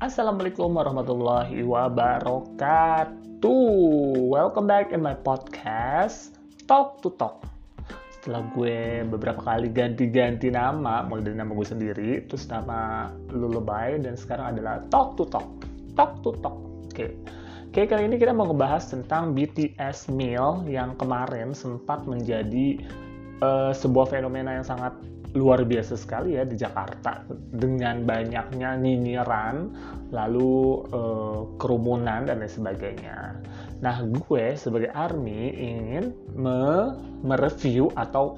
Assalamualaikum warahmatullahi wabarakatuh. Welcome back in my podcast Talk to Talk. Setelah gue beberapa kali ganti-ganti nama, mulai dari nama gue sendiri, terus nama Lullaby, dan sekarang adalah Talk to Talk. Talk to Talk. Oke. Oke, kali ini kita mau ngebahas tentang BTS Meal yang kemarin sempat menjadi uh, sebuah fenomena yang sangat luar biasa sekali ya di Jakarta dengan banyaknya nyinyiran lalu uh, kerumunan dan lain sebagainya. Nah, gue sebagai army ingin me mereview atau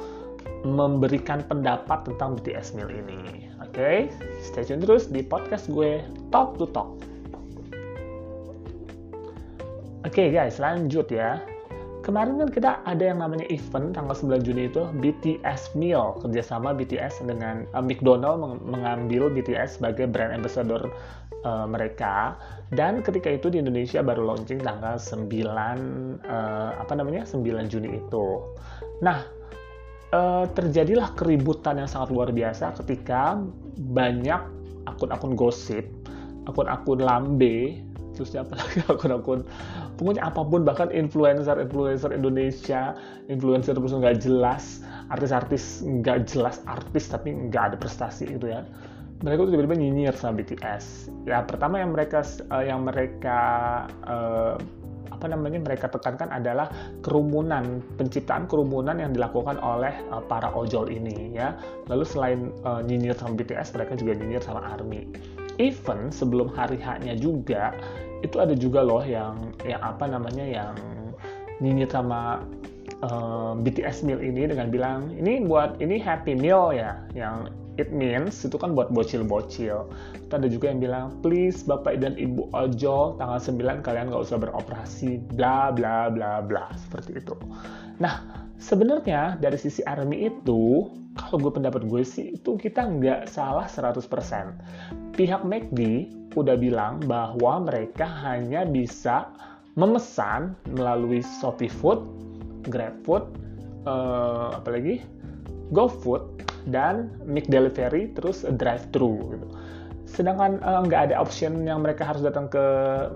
memberikan pendapat tentang BTS Meal ini. Oke, okay? stay tune terus di podcast gue Talk to Talk. Oke okay, guys, lanjut ya kemarin kan kita ada yang namanya event tanggal 9 Juni itu BTS Meal kerjasama BTS dengan uh, McDonald meng mengambil BTS sebagai brand ambassador uh, mereka dan ketika itu di Indonesia baru launching tanggal 9 uh, apa namanya 9 Juni itu. Nah uh, terjadilah keributan yang sangat luar biasa ketika banyak akun-akun gosip, akun-akun lambe terus siapa lagi akun-akun pokoknya apa pun bahkan influencer influencer Indonesia influencer terus nggak jelas artis-artis nggak jelas artis tapi nggak ada prestasi gitu ya. Mereka tuh tiba-tiba nyinyir sama BTS ya pertama yang mereka uh, yang mereka uh, apa namanya mereka tekankan adalah kerumunan penciptaan kerumunan yang dilakukan oleh uh, para ojol ini ya. Lalu selain uh, nyinyir sama BTS mereka juga nyinyir sama ARMY even sebelum hari H-nya juga itu ada juga loh yang yang apa namanya yang nyinyir sama uh, eh, BTS meal ini dengan bilang ini buat ini happy meal ya yang it means itu kan buat bocil-bocil. Itu ada juga yang bilang please bapak dan ibu ojol tanggal 9 kalian nggak usah beroperasi bla bla bla bla seperti itu. Nah sebenarnya dari sisi army itu kalau gue pendapat gue sih itu kita nggak salah 100%. Pihak McD udah bilang bahwa mereka hanya bisa memesan melalui Shopee Food, GrabFood, uh, apalagi GoFood dan Mc Delivery terus drive thru gitu. Sedangkan uh, nggak ada option yang mereka harus datang ke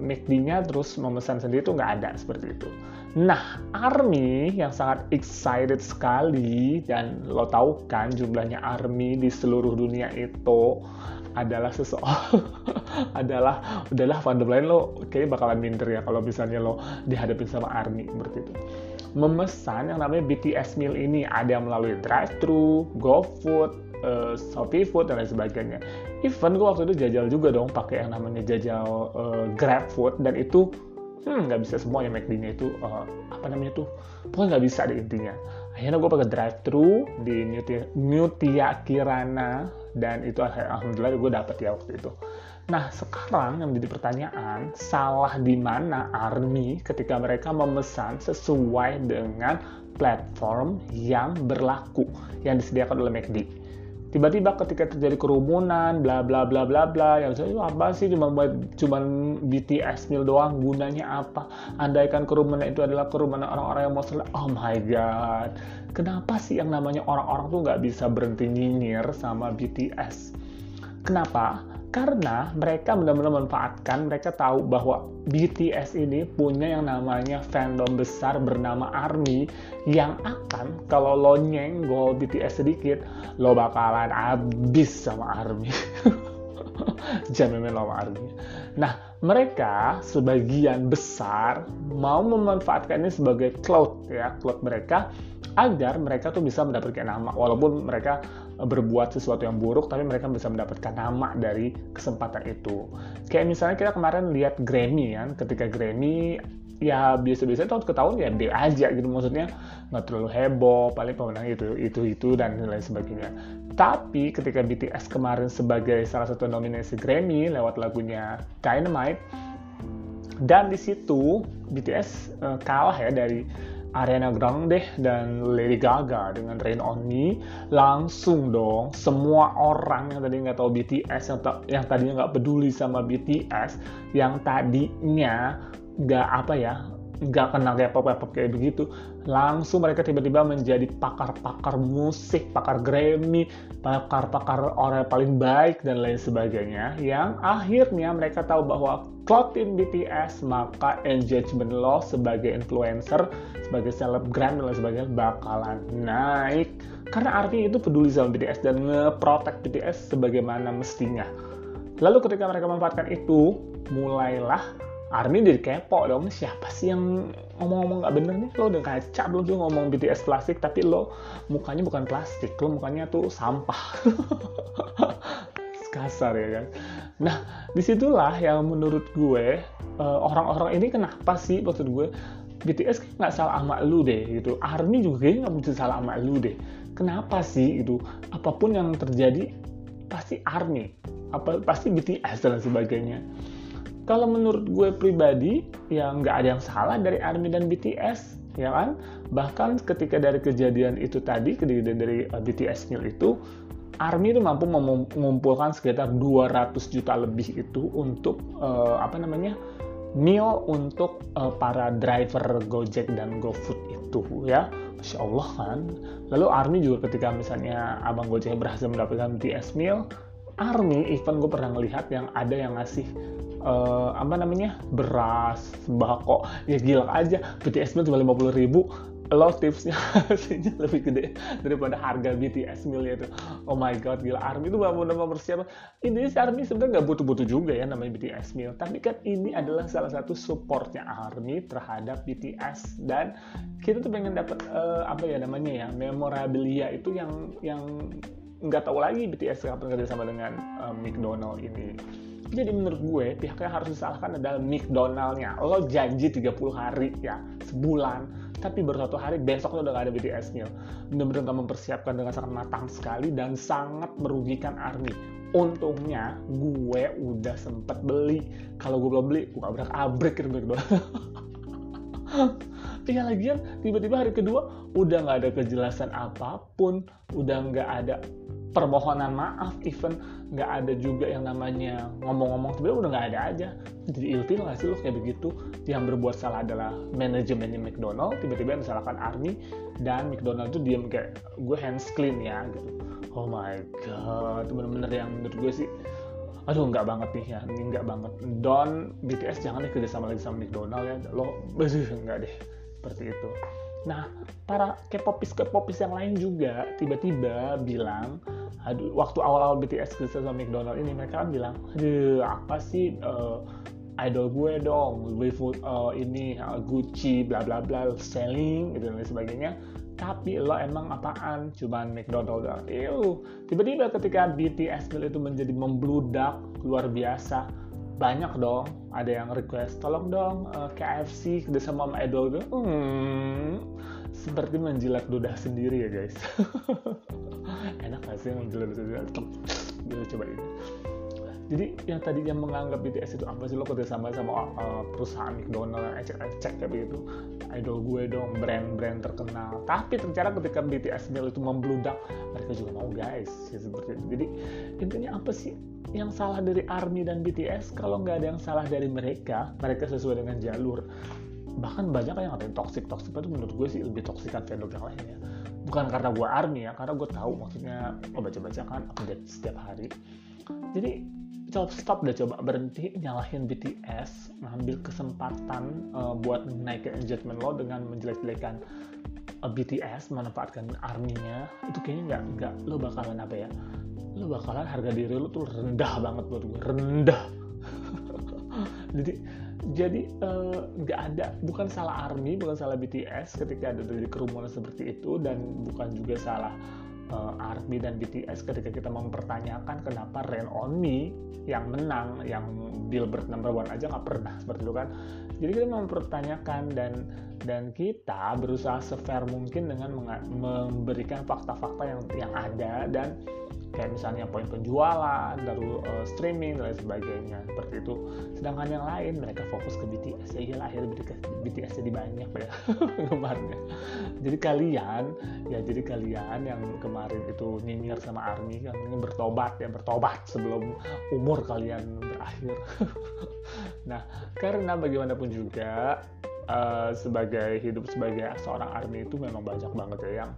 McD-nya terus memesan sendiri itu nggak ada seperti itu. Nah, ARMY yang sangat excited sekali dan lo tahu kan jumlahnya ARMY di seluruh dunia itu adalah seseorang adalah udahlah fandom lain lo kayaknya bakalan minder ya kalau misalnya lo dihadapin sama ARMY seperti itu memesan yang namanya BTS meal ini ada melalui drive thru, GoFood, uh, Shopee Food dan lain sebagainya. Even gue waktu itu jajal juga dong pakai yang namanya jajal uh, Grab Food dan itu hmm nggak bisa semua yang McD-nya itu uh, apa namanya tuh pokoknya nggak bisa deh intinya akhirnya gue pakai drive thru di Mutia Kirana dan itu alhamdulillah gue dapet ya waktu itu. Nah sekarang yang menjadi pertanyaan salah di mana Army ketika mereka memesan sesuai dengan platform yang berlaku yang disediakan oleh McD tiba-tiba ketika terjadi kerumunan bla bla bla bla bla yang saya apa sih? Cuma buat cuma BTS meal doang gunanya apa? Andaikan kerumunan itu adalah kerumunan orang-orang yang mau sholat oh my god. Kenapa sih yang namanya orang-orang tuh nggak bisa berhenti nyinyir sama BTS kenapa karena mereka benar-benar memanfaatkan mereka tahu bahwa BTS ini punya yang namanya fandom besar bernama ARMY yang akan kalau lo nyenggol BTS sedikit lo bakalan habis sama ARMY. Jangan main sama ARMY. Nah mereka sebagian besar mau memanfaatkan ini sebagai cloud ya cloud mereka agar mereka tuh bisa mendapatkan nama walaupun mereka berbuat sesuatu yang buruk tapi mereka bisa mendapatkan nama dari kesempatan itu. Kayak misalnya kita kemarin lihat Grammy kan? Ketika Grammy ya biasa-biasa tahun ke tahun ya B aja gitu. Maksudnya nggak terlalu heboh paling pemenang itu itu itu dan lain sebagainya. Tapi ketika BTS kemarin sebagai salah satu nominasi Grammy lewat lagunya Dynamite dan di situ BTS uh, kalah ya dari Ariana Grande dan Lady Gaga dengan Rain On Me. Langsung dong semua orang yang tadi nggak tahu BTS yang, yang tadinya nggak peduli sama BTS yang tadinya nggak apa ya nggak kenal K-pop kayak begitu. Langsung mereka tiba-tiba menjadi pakar-pakar musik pakar Grammy pakar-pakar orang yang paling baik dan lain sebagainya yang akhirnya mereka tahu bahwa Cloudin BTS maka engagement lo sebagai influencer sebagai selebgram dan lain sebagainya bakalan naik. Karena artinya itu peduli sama BTS dan ngeprotek BTS sebagaimana mestinya. Lalu ketika mereka memanfaatkan itu mulailah Army jadi kepo dong siapa sih yang ngomong-ngomong gak bener nih? Lo udah kaca belum tuh ngomong BTS plastik tapi lo mukanya bukan plastik lo mukanya tuh sampah. Kasar ya kan? Nah di situlah yang menurut gue eh, orang-orang ini kenapa sih maksud gue BTS nggak salah sama lu deh gitu. Army juga nggak mungkin salah sama lu deh. Kenapa sih itu apa pun yang terjadi pasti Army apa pasti BTS dan sebagainya kalau menurut gue pribadi ya nggak ada yang salah dari ARMY dan BTS ya kan? Bahkan ketika dari kejadian itu tadi kejadian dari uh, BTS Meal itu ARMY itu mampu mengumpulkan sekitar 200 juta lebih itu untuk uh, apa namanya meal untuk uh, para driver Gojek dan GoFood itu ya. Masya Allah kan? Lalu ARMY juga ketika misalnya abang Gojek berhasil mendapatkan BTS meal ARMY event gue pernah ngelihat yang ada yang ngasih uh, apa namanya beras sembako. Ya gila aja. BTS meal cuma lima puluh ribu. Lo tipsnya hasilnya lebih gede daripada harga BTS meal itu. Oh my god gila. Army itu mau nama persiapan. Ini si Army sebenarnya nggak butuh-butuh juga ya namanya BTS meal tapi kan ini adalah salah satu supportnya Army terhadap BTS dan kita tuh pengen dapat uh, apa ya namanya ya memorabilia itu yang yang nggak tahu lagi BTS kapan kerja sama dengan uh, McDonald ini jadi menurut gue pihak yang harus disalahkan adalah McDonald-nya. Lo janji 30 hari ya, sebulan, tapi baru satu hari besok lo udah gak ada BTS meal. Bener-bener gak mempersiapkan dengan sangat matang sekali dan sangat merugikan Army. Untungnya gue udah sempet beli. Kalau gue belum beli, gue abrak abrik gitu McDonald. Iya lagian tiba-tiba hari kedua udah nggak ada kejelasan apa pun, udah nggak ada permohonan maaf even nggak ada juga yang namanya ngomong-ngomong sebenarnya udah nggak ada aja. Jadi ilfil nggak sih lo kayak begitu? Yang berbuat salah adalah manajemennya McDonald tiba-tiba yang disalahkan Army dan McDonald itu diam kayak gue hands clean ya gitu. Oh my god bener-bener yang menurut gue sih aduh nggak banget nih ya ini nggak banget. Don BTS jangan nih kerja sama lagi sama McDonald ya. Lo nggak deh seperti itu Nah, para K-popis K-popis yang lain juga tiba-tiba bilang, aduh, waktu awal-awal BTS kerja sama McDonald ini mereka kan bilang, aduh, apa sih uh, idol gue dong, Louis uh, ini uh, Gucci, bla bla bla, selling gitu dan sebagainya. Tapi lo emang apaan? Cuman McDonald doang. tiba-tiba ketika BTS itu menjadi membludak luar biasa, banyak dong ada yang request tolong dong uh, KFC kerja sama gue hmm, seperti menjilat ludah sendiri ya guys. Enak gak sih menjilat ludah sendiri? Coba ini. Jadi yang tadinya menganggap BTS itu apa sih? Lo kerja sama sama uh, perusahaan McDonald ecek-ecek kayak begitu. Idol gue dong brand-brand terkenal. Tapi ternyata ketika BTS meal itu membludak mereka juga mau guys ya, seperti itu. Jadi intinya apa sih yang salah dari ARMY dan BTS kalau nggak ada yang salah dari mereka mereka sesuai dengan jalur. Bahkan banyak yang ngatain toxic. Toxic itu menurut gue sih lebih toxikan fandom yang lainnya bukan karena gue ARMY ya karena gue tahu maksudnya gue baca-baca kan update setiap hari. Jadi coba stop deh coba berhenti nyalahin BTS ngambil kesempatan uh, buat naikin engagement lo dengan menjelek-jelekan eh, BTS memanfaatkan arminya itu kayaknya nggak nggak lo bakalan apa ya lo bakalan harga diri lo tuh rendah banget buat gue rendah jadi jadi eh, nggak uh, ada bukan salah army bukan salah BTS ketika ada dari kerumunan seperti itu dan bukan juga salah uh, ARMY dan BTS ketika kita mempertanyakan kenapa Rain On Me yang menang, yang Billboard number one aja nggak pernah seperti itu kan. Jadi kita mempertanyakan dan dan kita berusaha sefair mungkin dengan memberikan fakta-fakta yang yang ada dan kayak misalnya poin penjualan, lalu uh, streaming dan lain sebagainya seperti itu. Sedangkan yang lain mereka fokus ke BTS ya iyalah akhirnya BTS jadi banyak ya kemarinnya. Jadi kalian ya jadi kalian yang kemarin itu nyinyir sama Army kan ini bertobat ya bertobat sebelum umur kalian berakhir. nah karena bagaimanapun juga uh, sebagai hidup sebagai seorang army itu memang banyak banget ya yang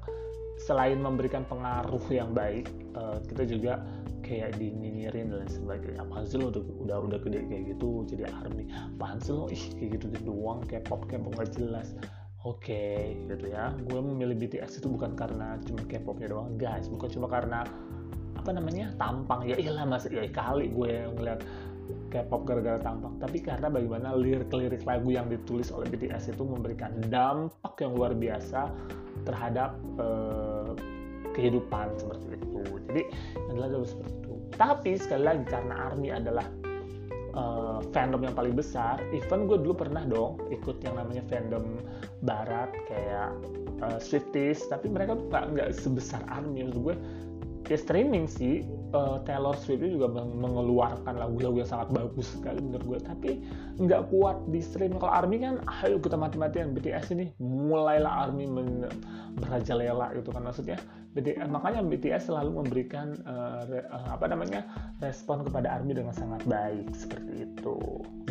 selain memberikan pengaruh yang baik uh, kita juga kayak dinyinyirin dan sebagainya. Apaan sih lo udah, udah gede kayak gitu jadi army. Apaan sih lo ih kayak gitu gitu doang kayak pop kayak nggak jelas. Oke okay, gitu ya. Gue memilih BTS itu bukan karena cuma K-popnya doang. Guys bukan cuma karena apa namanya tampang. Ya iyalah mas ya kali gue ngeliat K-pop gara-gara tampang tapi karena bagaimana lirik-lirik lagu yang ditulis oleh BTS itu memberikan dampak yang luar biasa terhadap uh, kehidupan seperti itu. Jadi adalah seperti itu. Tapi sekali lagi karena ARMY adalah uh, fandom yang paling besar even gue dulu pernah dong ikut yang namanya fandom barat kayak uh, Swifties tapi mereka tuh nggak sebesar ARMY. Menurut gue ya streaming sih. Uh, Taylor Swift juga mengeluarkan lagu-lagu yang sangat bagus sekali menurut gue. Tapi nggak kuat di stream. Kalau ARMY kan ayo kita mati-matian. BTS ini mulailah ARMY merajalela gitu kan. Maksudnya BTS, makanya BTS selalu memberikan uh, apa namanya respon kepada ARMY dengan sangat baik. Seperti itu.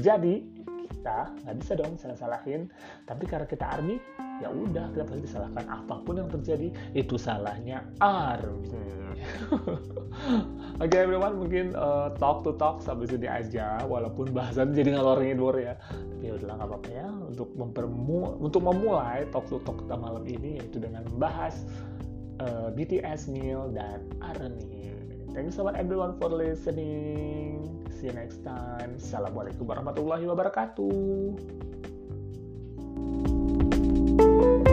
Jadi kita nggak bisa dong salah-salahin. Tapi karena kita ARMY ya udah kita pasti disalahkan apa pun yang terjadi itu salahnya ARMY Oke okay, everyone, mungkin uh, talk to talk sampai sini aja, walaupun bahasan jadi ngalor ngidul ya. Tapi ya udahlah nggak apa-apa ya. Untuk mempermu untuk memulai talk to talk kita malam ini yaitu dengan membahas uh, eh, BTS Neil dan Army. Thank you so much everyone for listening. See you next time. Assalamualaikum warahmatullahi wabarakatuh. Thank you.